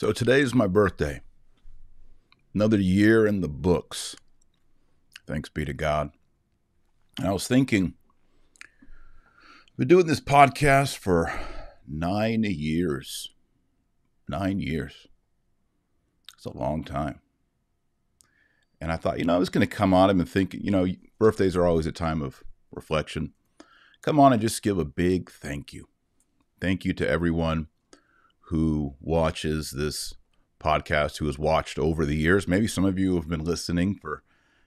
So today is my birthday. Another year in the books. Thanks be to God. And I was thinking, I've been doing this podcast for nine years. Nine years. It's a long time. And I thought, you know, I was going to come on and think, you know, birthdays are always a time of reflection. Come on and just give a big thank you. Thank you to everyone who watches this podcast, who has watched over the years. Maybe some of you have been listening for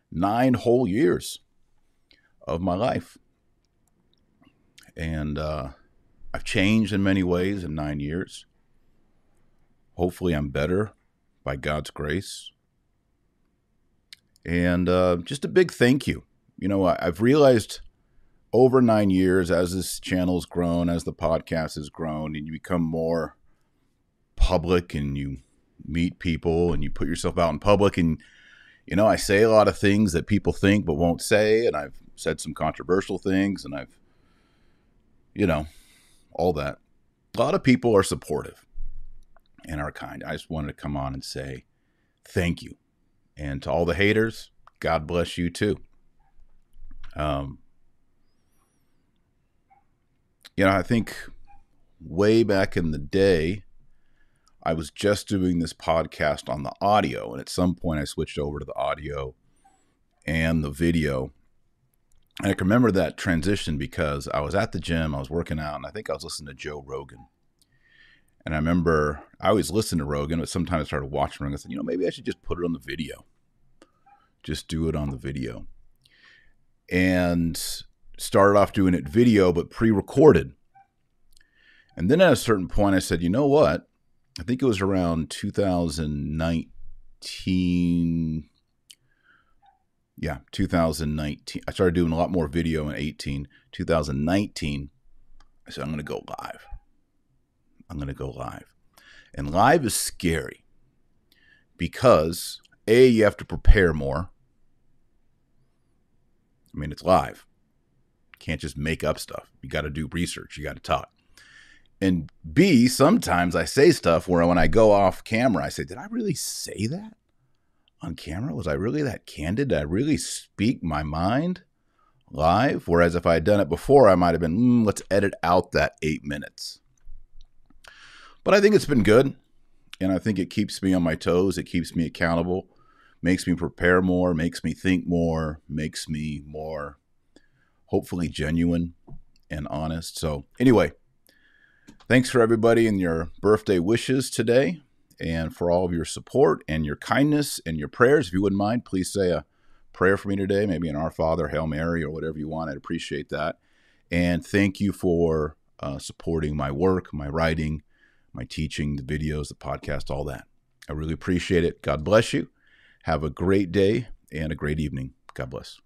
nine whole years of my life. And uh, I've changed in many ways in nine years. Hopefully, I'm better by God's grace. And uh, just a big thank you. You know, I, I've realized over nine years, as this channel's grown, as the podcast has grown, and you become more public and you meet people and you put yourself out in public and you know i say a lot of things that people think but won't say and i've said some controversial things and i've you know all that. A lot of people are supportive and are kind. I just wanted to come on and say thank you. And to all the haters god bless you too. Um you know i think way back in the day I was just doing this podcast on the audio, and at some point I switched over to the audio and the video. And I can remember that transition because I was at the gym, I was working out, and I think I was listening to Joe Rogan. And I remember I always listened to Rogan, but sometimes I started watching Rogan. I said, you know, maybe I should just put it on the video. Just do it on the video. And started off doing it video, but pre recorded. And then at a certain point, I said, you know what? I think it was around 2019. Yeah, 2019. I started doing a lot more video in 18. 2019, I said, I'm going to go live. I'm going to go live. And live is scary because, A, you have to prepare more. I mean, it's live. You can't just make up stuff. You got to do research. You got to talk. And B, sometimes I say stuff where when I go off camera, I say, Did I really say that on camera? Was I really that candid? Did I really speak my mind live? Whereas if I had done it before, I might have been, mm, Let's edit out that eight minutes. But I think it's been good. And I think it keeps me on my toes. It keeps me accountable, makes me prepare more, makes me think more, makes me more hopefully genuine and honest. So, anyway, Thanks for everybody and your birthday wishes today and for all of your support and your kindness and your prayers. If you wouldn't mind, please say a prayer for me today, maybe an Our Father, Hail Mary, or whatever you want. I'd appreciate that. And thank you for uh, supporting my work, my writing, my teaching, the videos, the podcast, all that. I really appreciate it. God bless you. Have a great day and a great evening. God bless.